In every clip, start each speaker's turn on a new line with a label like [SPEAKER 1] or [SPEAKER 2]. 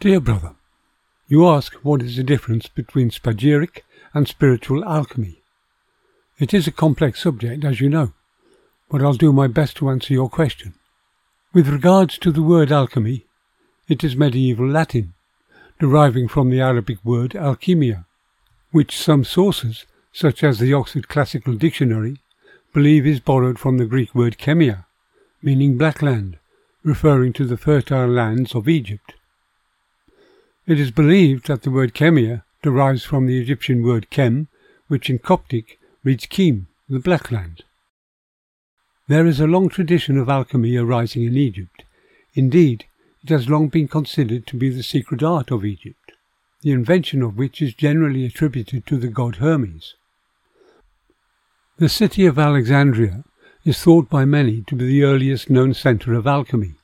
[SPEAKER 1] Dear brother, you ask what is the difference between spagyric and spiritual alchemy. It is a complex subject, as you know, but I'll do my best to answer your question. With regards to the word alchemy, it is medieval Latin, deriving from the Arabic word alchemia, which some sources, such as the Oxford Classical Dictionary, believe is borrowed from the Greek word chemia, meaning black land, referring to the fertile lands of Egypt. It is believed that the word chemia derives from the Egyptian word Kem, which in Coptic reads Kim, the black land. There is a long tradition of alchemy arising in Egypt. Indeed, it has long been considered to be the secret art of Egypt, the invention of which is generally attributed to the god Hermes. The city of Alexandria is thought by many to be the earliest known centre of alchemy,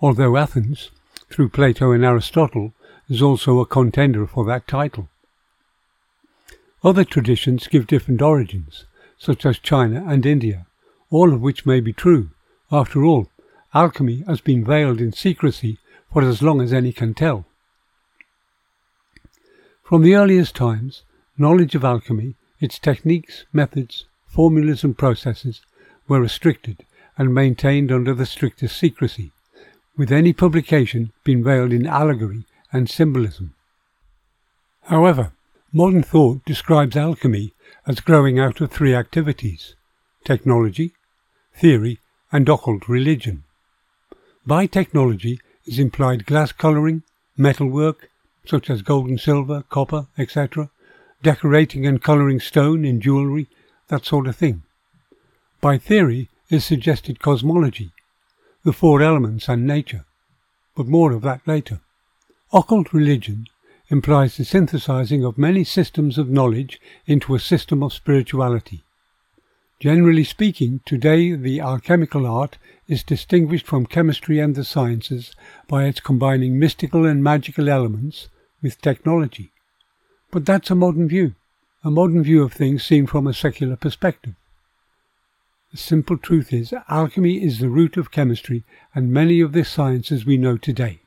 [SPEAKER 1] although Athens, through Plato and Aristotle, is also a contender for that title. Other traditions give different origins, such as China and India, all of which may be true. After all, alchemy has been veiled in secrecy for as long as any can tell. From the earliest times, knowledge of alchemy, its techniques, methods, formulas and processes were restricted and maintained under the strictest secrecy, with any publication being veiled in allegory and symbolism. However, modern thought describes alchemy as growing out of three activities technology, theory, and occult religion. By technology is implied glass colouring, metalwork, such as gold and silver, copper, etc., decorating and colouring stone in jewellery, that sort of thing. By theory is suggested cosmology, the four elements and nature, but more of that later. Occult religion implies the synthesizing of many systems of knowledge into a system of spirituality. Generally speaking, today the alchemical art is distinguished from chemistry and the sciences by its combining mystical and magical elements with technology. But that's a modern view, a modern view of things seen from a secular perspective. The simple truth is, alchemy is the root of chemistry and many of the sciences we know today.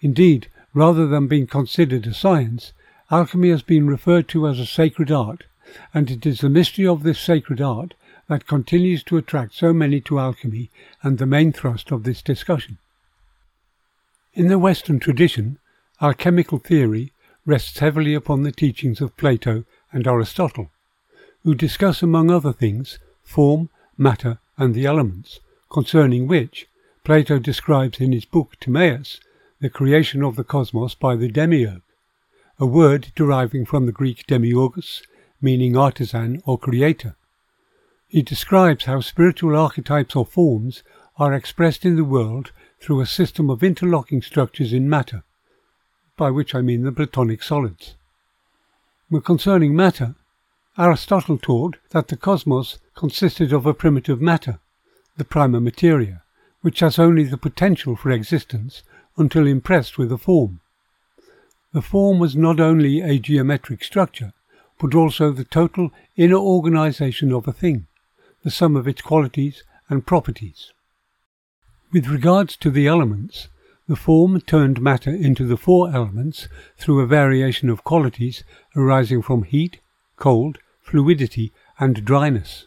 [SPEAKER 1] Indeed, rather than being considered a science, alchemy has been referred to as a sacred art, and it is the mystery of this sacred art that continues to attract so many to alchemy and the main thrust of this discussion. In the Western tradition, alchemical theory rests heavily upon the teachings of Plato and Aristotle, who discuss, among other things, form, matter, and the elements, concerning which Plato describes in his book Timaeus the creation of the cosmos by the demiurge, a word deriving from the Greek demiurgos, meaning artisan or creator. He describes how spiritual archetypes or forms are expressed in the world through a system of interlocking structures in matter, by which I mean the Platonic solids. Concerning matter, Aristotle taught that the cosmos consisted of a primitive matter, the prima materia, which has only the potential for existence until impressed with a form. The form was not only a geometric structure, but also the total inner organization of a thing, the sum of its qualities and properties. With regards to the elements, the form turned matter into the four elements through a variation of qualities arising from heat, cold, fluidity, and dryness,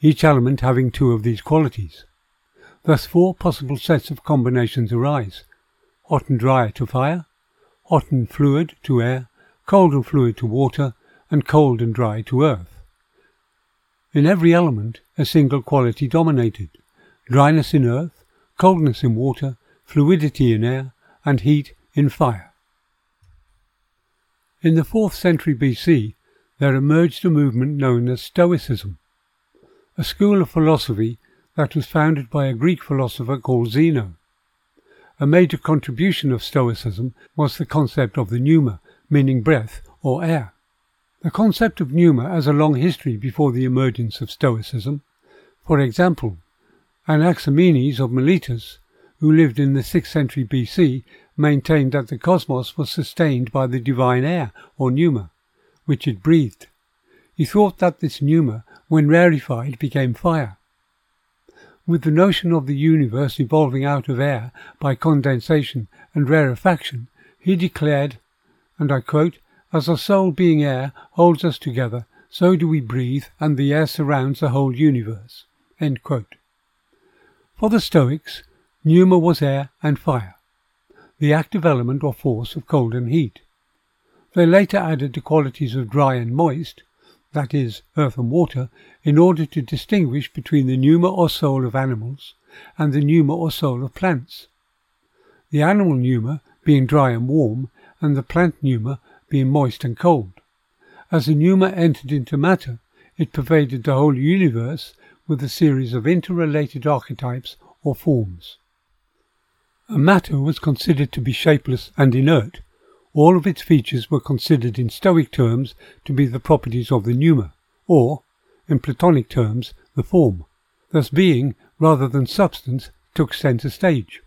[SPEAKER 1] each element having two of these qualities. Thus four possible sets of combinations arise, hot and dry to fire, hot and fluid to air, cold and fluid to water, and cold and dry to earth. In every element, a single quality dominated dryness in earth, coldness in water, fluidity in air, and heat in fire. In the 4th century BC, there emerged a movement known as Stoicism, a school of philosophy that was founded by a Greek philosopher called Zeno. A major contribution of Stoicism was the concept of the pneuma, meaning breath or air. The concept of pneuma has a long history before the emergence of Stoicism. For example, Anaximenes of Miletus, who lived in the 6th century BC, maintained that the cosmos was sustained by the divine air, or pneuma, which it breathed. He thought that this pneuma, when rarefied, became fire. With the notion of the universe evolving out of air by condensation and rarefaction, he declared, and I quote, As our soul being air holds us together, so do we breathe, and the air surrounds the whole universe. For the Stoics, pneuma was air and fire, the active element or force of cold and heat. They later added the qualities of dry and moist, that is, earth and water, in order to distinguish between the pneuma or soul of animals and the pneuma or soul of plants. The animal pneuma being dry and warm, and the plant pneuma being moist and cold. As the pneuma entered into matter, it pervaded the whole universe with a series of interrelated archetypes or forms. Matter was considered to be shapeless and inert, all of its features were considered in Stoic terms to be the properties of the pneuma, or, in Platonic terms, the form. Thus being, rather than substance, took centre stage.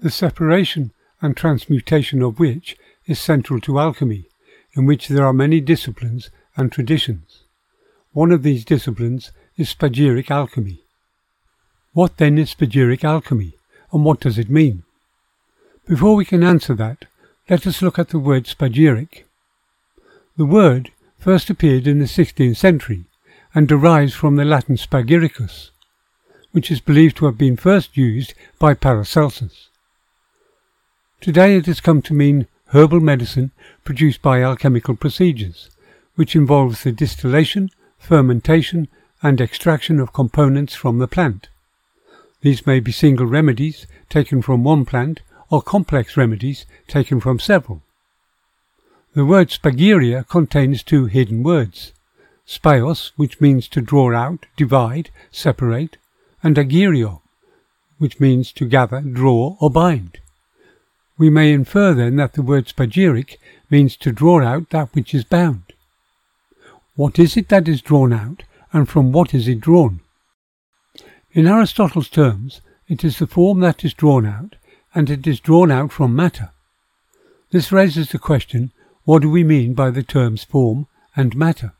[SPEAKER 1] The separation and transmutation of which is central to alchemy, in which there are many disciplines and traditions. One of these disciplines is spagyric alchemy. What then is spagyric alchemy, and what does it mean? Before we can answer that, let us look at the word spagyric. The word first appeared in the 16th century and derives from the Latin spagyricus, which is believed to have been first used by Paracelsus. Today it has come to mean herbal medicine produced by alchemical procedures, which involves the distillation, fermentation, and extraction of components from the plant. These may be single remedies taken from one plant or complex remedies taken from several. The word spagyria contains two hidden words, spaios, which means to draw out, divide, separate, and agirio, which means to gather, draw, or bind. We may infer then that the word spagyric means to draw out that which is bound. What is it that is drawn out, and from what is it drawn? In Aristotle's terms, it is the form that is drawn out, and it is drawn out from matter. This raises the question, what do we mean by the terms form and matter?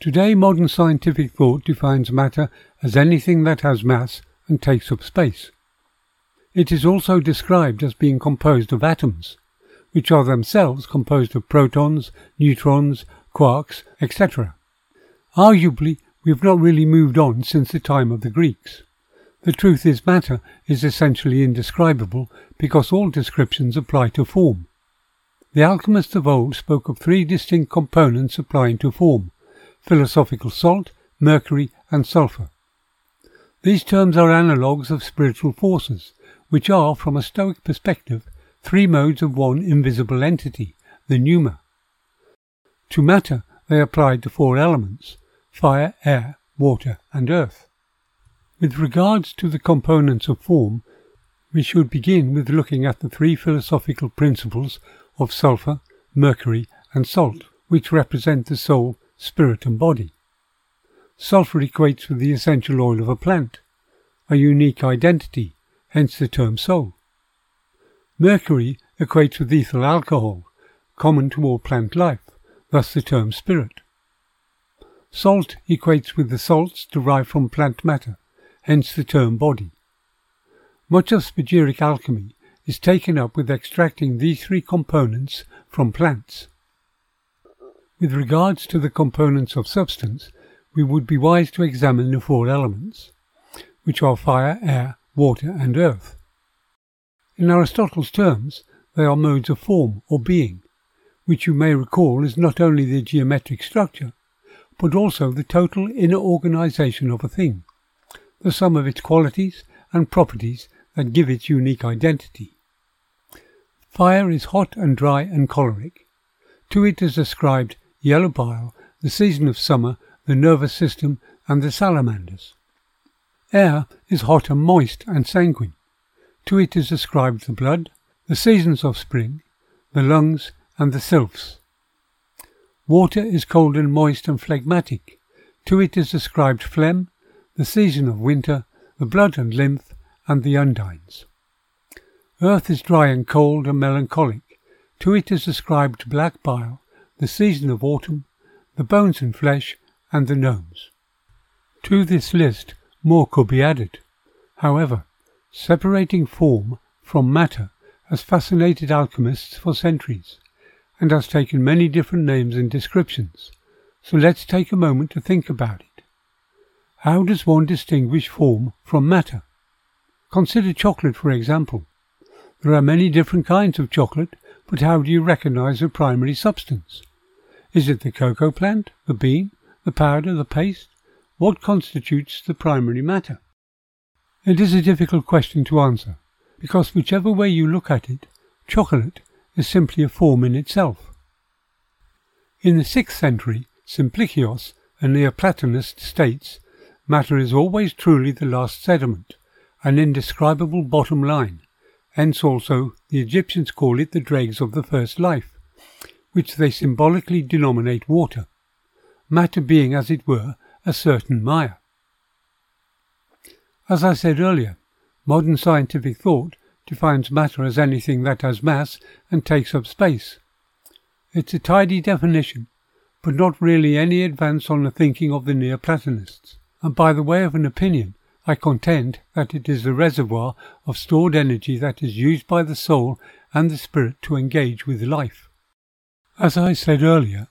[SPEAKER 1] Today modern scientific thought defines matter as anything that has mass and takes up space. It is also described as being composed of atoms, which are themselves composed of protons, neutrons, quarks, etc. Arguably, we have not really moved on since the time of the Greeks. The truth is matter is essentially indescribable because all descriptions apply to form. The alchemists of old spoke of three distinct components applying to form philosophical salt, mercury, and sulphur. These terms are analogues of spiritual forces, which are, from a Stoic perspective, three modes of one invisible entity, the pneuma. To matter they applied the four elements fire, air, water, and earth. With regards to the components of form, we should begin with looking at the three philosophical principles of sulphur, mercury, and salt, which represent the soul, spirit, and body. Sulphur equates with the essential oil of a plant, a unique identity, hence the term soul. Mercury equates with ethyl alcohol, common to all plant life, thus the term spirit. Salt equates with the salts derived from plant matter, hence the term body. Much of spagyric alchemy is taken up with extracting these three components from plants. With regards to the components of substance, we would be wise to examine the four elements, which are fire, air, water, and earth. In Aristotle's terms, they are modes of form or being, which you may recall is not only the geometric structure, but also the total inner organization of a thing the sum of its qualities and properties that give its unique identity. Fire is hot and dry and choleric. To it is ascribed yellow bile, the season of summer, the nervous system, and the salamanders. Air is hot and moist and sanguine. To it is ascribed the blood, the seasons of spring, the lungs, and the sylphs. Water is cold and moist and phlegmatic. To it is ascribed phlegm, the season of winter, the blood and lymph, and the undines. Earth is dry and cold and melancholic. To it is ascribed black bile, the season of autumn, the bones and flesh, and the gnomes. To this list, more could be added. However, separating form from matter has fascinated alchemists for centuries and has taken many different names and descriptions. So let's take a moment to think about it. How does one distinguish form from matter? Consider chocolate, for example. There are many different kinds of chocolate, but how do you recognize the primary substance? Is it the cocoa plant, the bean, the powder, the paste? What constitutes the primary matter? It is a difficult question to answer, because whichever way you look at it, chocolate is simply a form in itself. In the sixth century, Simplicius, a Neoplatonist, states matter is always truly the last sediment, an indescribable bottom line. Hence also the Egyptians call it the dregs of the first life, which they symbolically denominate water, matter being, as it were, a certain Maya. As I said earlier, modern scientific thought defines matter as anything that has mass and takes up space. It's a tidy definition, but not really any advance on the thinking of the Neoplatonists. And by the way of an opinion, I contend that it is the reservoir of stored energy that is used by the soul and the spirit to engage with life. As I said earlier,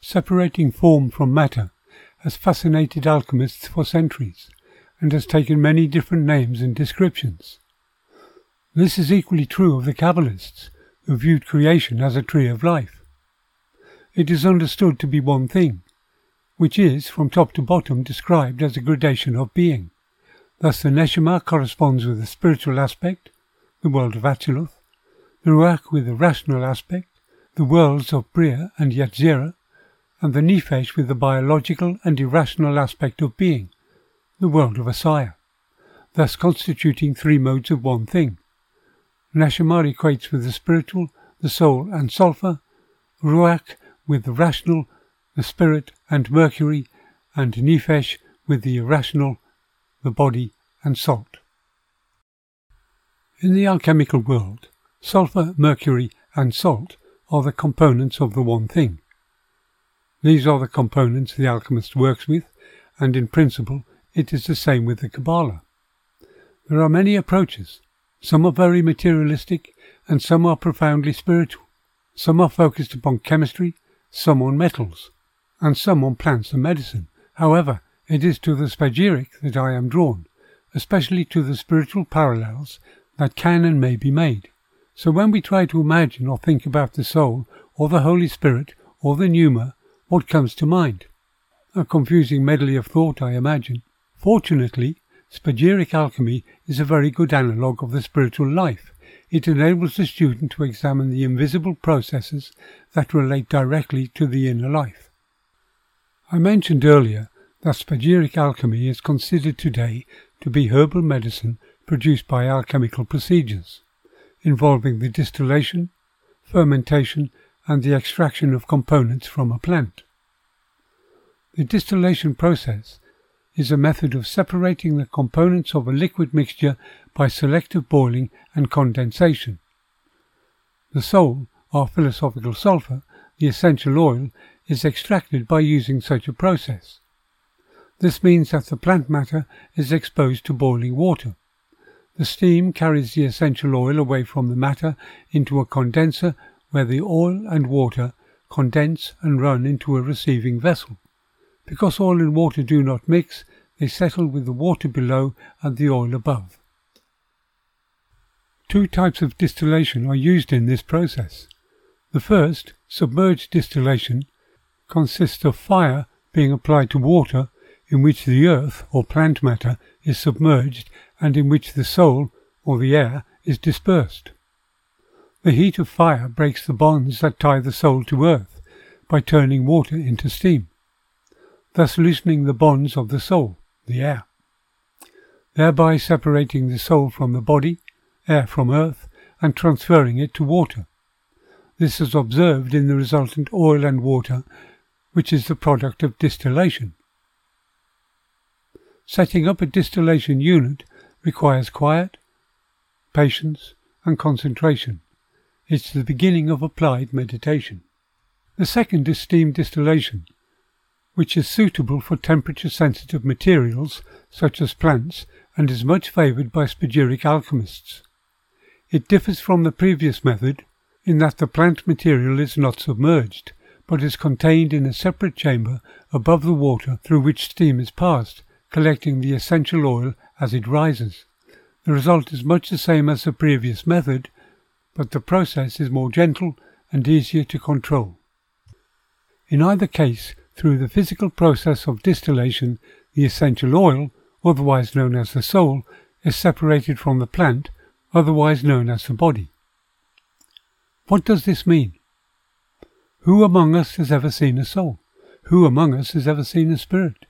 [SPEAKER 1] separating form from matter has fascinated alchemists for centuries and has taken many different names and descriptions. This is equally true of the Kabbalists, who viewed creation as a tree of life. It is understood to be one thing, which is, from top to bottom, described as a gradation of being. Thus the Neshama corresponds with the spiritual aspect, the world of Atsiluth, the Ruach with the rational aspect, the worlds of Bria and Yetzirah, and the Nefesh with the biological and irrational aspect of being, the world of Asaya, thus constituting three modes of one thing. Neshama equates with the spiritual, the soul and sulfur, Ruach with the rational, the spirit and mercury, and Nefesh with the irrational, the body, and salt. In the alchemical world, sulfur, mercury, and salt are the components of the one thing. These are the components the alchemist works with, and in principle it is the same with the Kabbalah. There are many approaches. Some are very materialistic, and some are profoundly spiritual. Some are focused upon chemistry, some on metals, and some on plants and medicine. However, it is to the spagyric that I am drawn, especially to the spiritual parallels that can and may be made. So when we try to imagine or think about the soul, or the Holy Spirit, or the pneuma, what comes to mind? A confusing medley of thought, I imagine. Fortunately, spagyric alchemy is a very good analogue of the spiritual life. It enables the student to examine the invisible processes that relate directly to the inner life. I mentioned earlier that spagyric alchemy is considered today to be herbal medicine produced by alchemical procedures, involving the distillation, fermentation, and the extraction of components from a plant. The distillation process is a method of separating the components of a liquid mixture by selective boiling and condensation. The soul, or philosophical sulfur, the essential oil, is extracted by using such a process. This means that the plant matter is exposed to boiling water. The steam carries the essential oil away from the matter into a condenser where the oil and water condense and run into a receiving vessel. Because oil and water do not mix, they settle with the water below and the oil above. Two types of distillation are used in this process. The first, submerged distillation, consists of fire being applied to water in which the earth or plant matter is submerged and in which the soul or the air is dispersed. The heat of fire breaks the bonds that tie the soul to earth by turning water into steam, thus loosening the bonds of the soul, the air, thereby separating the soul from the body, air from earth, and transferring it to water. This is observed in the resultant oil and water, which is the product of distillation. Setting up a distillation unit requires quiet, patience, and concentration. It's the beginning of applied meditation. The second is steam distillation, which is suitable for temperature sensitive materials such as plants and is much favoured by spagyric alchemists. It differs from the previous method in that the plant material is not submerged, but is contained in a separate chamber above the water through which steam is passed, collecting the essential oil as it rises. The result is much the same as the previous method, but the process is more gentle and easier to control. In either case, through the physical process of distillation, the essential oil, otherwise known as the soul, is separated from the plant, otherwise known as the body. What does this mean? Who among us has ever seen a soul? Who among us has ever seen a spirit?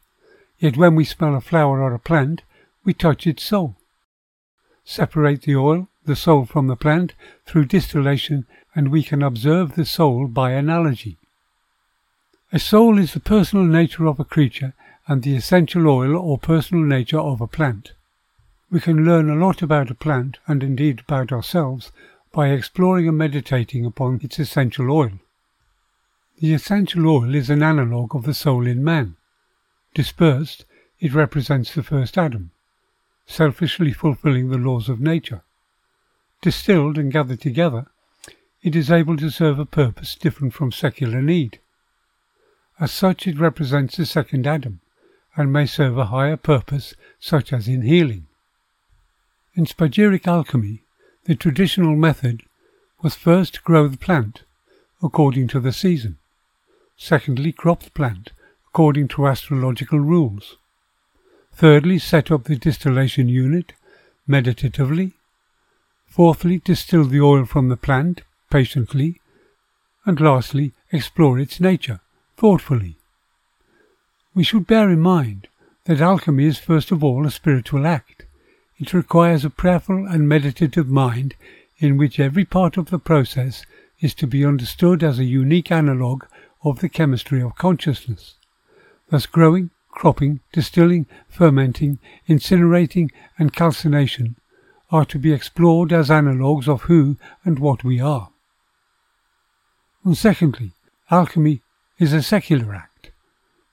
[SPEAKER 1] Yet when we smell a flower or a plant, we touch its soul. Separate the oil, the soul from the plant, through distillation, and we can observe the soul by analogy. A soul is the personal nature of a creature and the essential oil or personal nature of a plant. We can learn a lot about a plant, and indeed about ourselves, by exploring and meditating upon its essential oil. The essential oil is an analogue of the soul in man. Dispersed, it represents the first Adam, selfishly fulfilling the laws of nature. Distilled and gathered together, it is able to serve a purpose different from secular need. As such, it represents the second Adam and may serve a higher purpose, such as in healing. In spagyric alchemy, the traditional method was first grow the plant according to the season, secondly, crop the plant according to astrological rules, thirdly, set up the distillation unit meditatively, fourthly, distill the oil from the plant patiently, and lastly, explore its nature thoughtfully. We should bear in mind that alchemy is first of all a spiritual act. It requires a prayerful and meditative mind in which every part of the process is to be understood as a unique analogue of the chemistry of consciousness. Thus growing, cropping, distilling, fermenting, incinerating and calcination are to be explored as analogues of who and what we are. And secondly, alchemy is a secular act.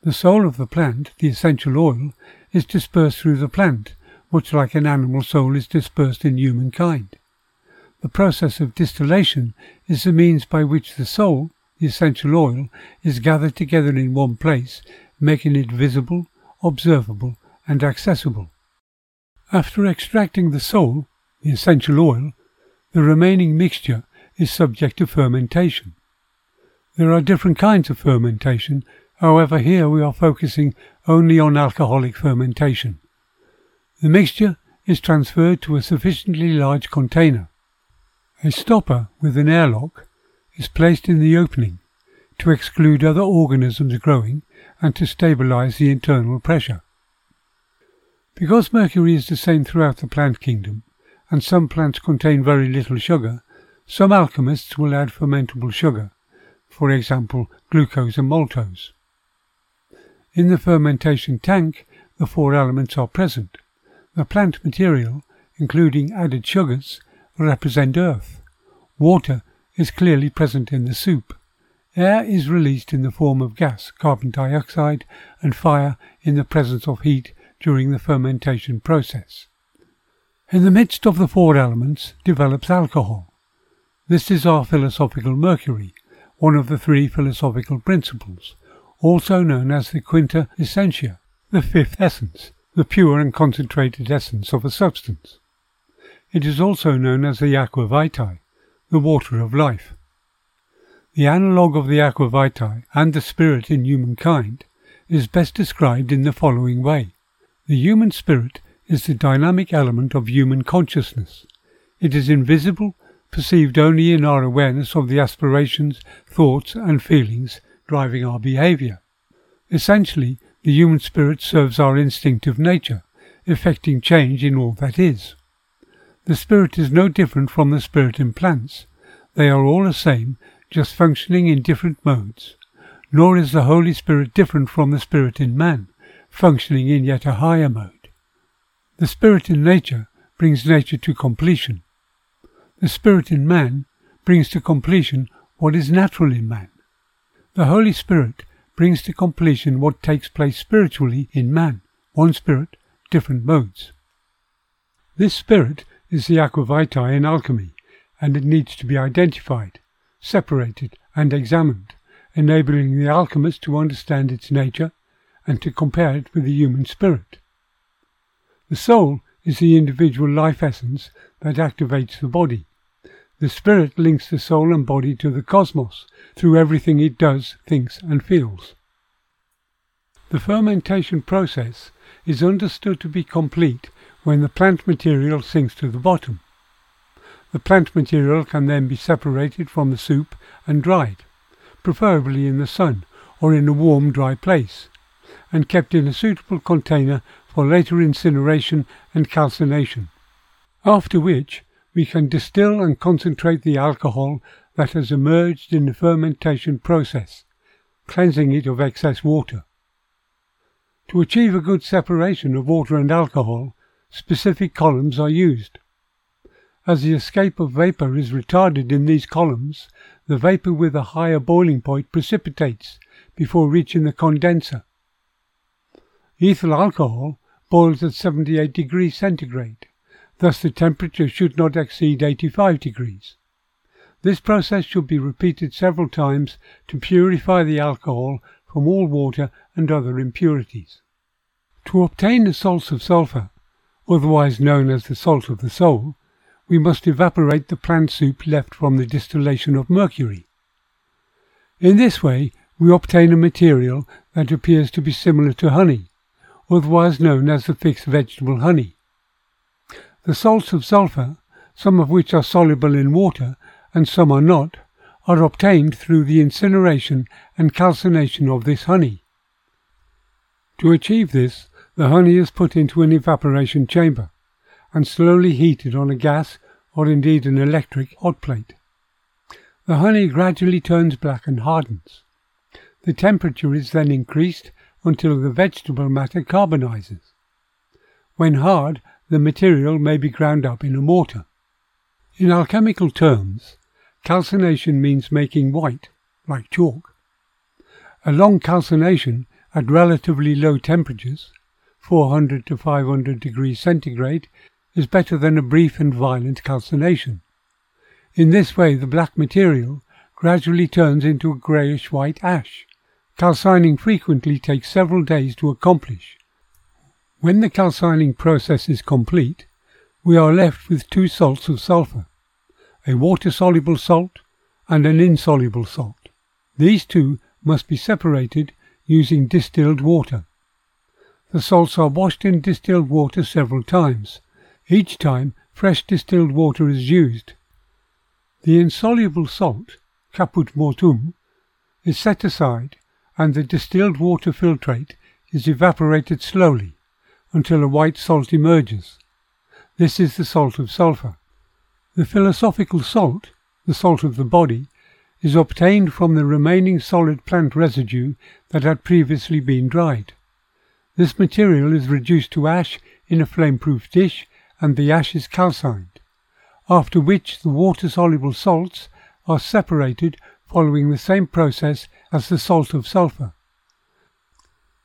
[SPEAKER 1] The soul of the plant, the essential oil, is dispersed through the plant, much like an animal soul is dispersed in humankind. The process of distillation is the means by which the soul, the essential oil, is gathered together in one place, making it visible, observable, and accessible. After extracting the soul, the essential oil, the remaining mixture is subject to fermentation. There are different kinds of fermentation, however here we are focusing only on alcoholic fermentation. The mixture is transferred to a sufficiently large container. A stopper with an airlock is placed in the opening to exclude other organisms growing and to stabilize the internal pressure. Because mercury is the same throughout the plant kingdom, and some plants contain very little sugar, some alchemists will add fermentable sugar for example glucose and maltose. In the fermentation tank, the four elements are present. The plant material, including added sugars, represent earth. Water is clearly present in the soup. Air is released in the form of gas, carbon dioxide, and fire in the presence of heat during the fermentation process. In the midst of the four elements develops alcohol. This is our philosophical mercury, one of the three philosophical principles, also known as the quinta essentia, the fifth essence, the pure and concentrated essence of a substance. It is also known as the aqua vitae, the water of life. The analogue of the aqua vitae and the spirit in humankind is best described in the following way. The human spirit is the dynamic element of human consciousness. It is invisible perceived only in our awareness of the aspirations, thoughts, and feelings driving our behavior. Essentially, the human spirit serves our instinctive nature, effecting change in all that is. The spirit is no different from the spirit in plants. They are all the same, just functioning in different modes. Nor is the Holy Spirit different from the spirit in man, functioning in yet a higher mode. The spirit in nature brings nature to completion, the Spirit in man brings to completion what is natural in man. The Holy Spirit brings to completion what takes place spiritually in man, one spirit, different modes. This spirit is the aqua vitae in alchemy, and it needs to be identified, separated, and examined, enabling the alchemist to understand its nature and to compare it with the human spirit. The soul is the individual life essence that activates the body. The spirit links the soul and body to the cosmos through everything it does, thinks, and feels. The fermentation process is understood to be complete when the plant material sinks to the bottom. The plant material can then be separated from the soup and dried, preferably in the sun or in a warm, dry place, and kept in a suitable container for later incineration and calcination. After which, we can distill and concentrate the alcohol that has emerged in the fermentation process, cleansing it of excess water. To achieve a good separation of water and alcohol, specific columns are used. As the escape of vapour is retarded in these columns, the vapour with a higher boiling point precipitates before reaching the condenser. Ethyl alcohol boils at 78 degrees centigrade, thus the temperature should not exceed 85 degrees. This process should be repeated several times to purify the alcohol from all water and other impurities. To obtain the salts of sulphur, otherwise known as the salt of the soul, we must evaporate the plant soup left from the distillation of mercury. In this way, we obtain a material that appears to be similar to honey, otherwise known as the fixed vegetable honey. The salts of sulphur, some of which are soluble in water and some are not, are obtained through the incineration and calcination of this honey. To achieve this, the honey is put into an evaporation chamber and slowly heated on a gas or indeed an electric hot plate. The honey gradually turns black and hardens. The temperature is then increased until the vegetable matter carbonizes. When hard, the material may be ground up in a mortar. In alchemical terms, calcination means making white, like chalk. A long calcination at relatively low temperatures 400 to 500 degrees centigrade is better than a brief and violent calcination. In this way the black material gradually turns into a greyish white ash. Calcining frequently takes several days to accomplish. When the calcining process is complete, we are left with two salts of sulphur, a water-soluble salt and an insoluble salt. These two must be separated using distilled water. The salts are washed in distilled water several times. Each time fresh distilled water is used. The insoluble salt, caput mortuum, is set aside and the distilled water filtrate is evaporated slowly until a white salt emerges. This is the salt of sulphur. The philosophical salt, the salt of the body, is obtained from the remaining solid plant residue that had previously been dried. This material is reduced to ash in a flame-proof dish and the ash is calcined, after which the water-soluble salts are separated following the same process as the salt of sulphur.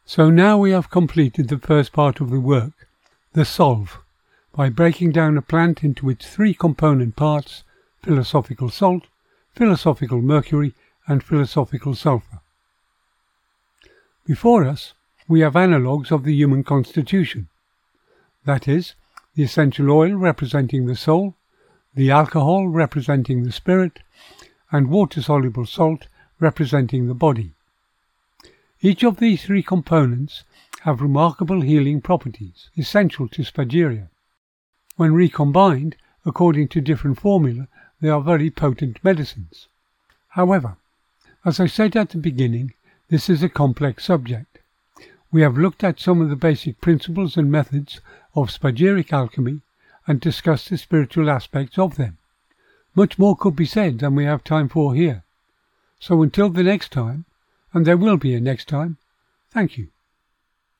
[SPEAKER 1] So now we have completed the first part of the work, the solve, by breaking down a plant into its three component parts, philosophical salt, philosophical mercury, and philosophical sulphur. Before us, we have analogues of the human constitution. That is, the essential oil representing the soul, the alcohol representing the spirit, and water-soluble salt representing the body. Each of these three components have remarkable healing properties, essential to spagyria. When recombined, according to different formula, they are very potent medicines. However, as I said at the beginning, this is a complex subject. We have looked at some of the basic principles and methods of spagyric alchemy and discussed the spiritual aspects of them. Much more could be said than we have time for here. So until the next time, and there will be a next time, thank you.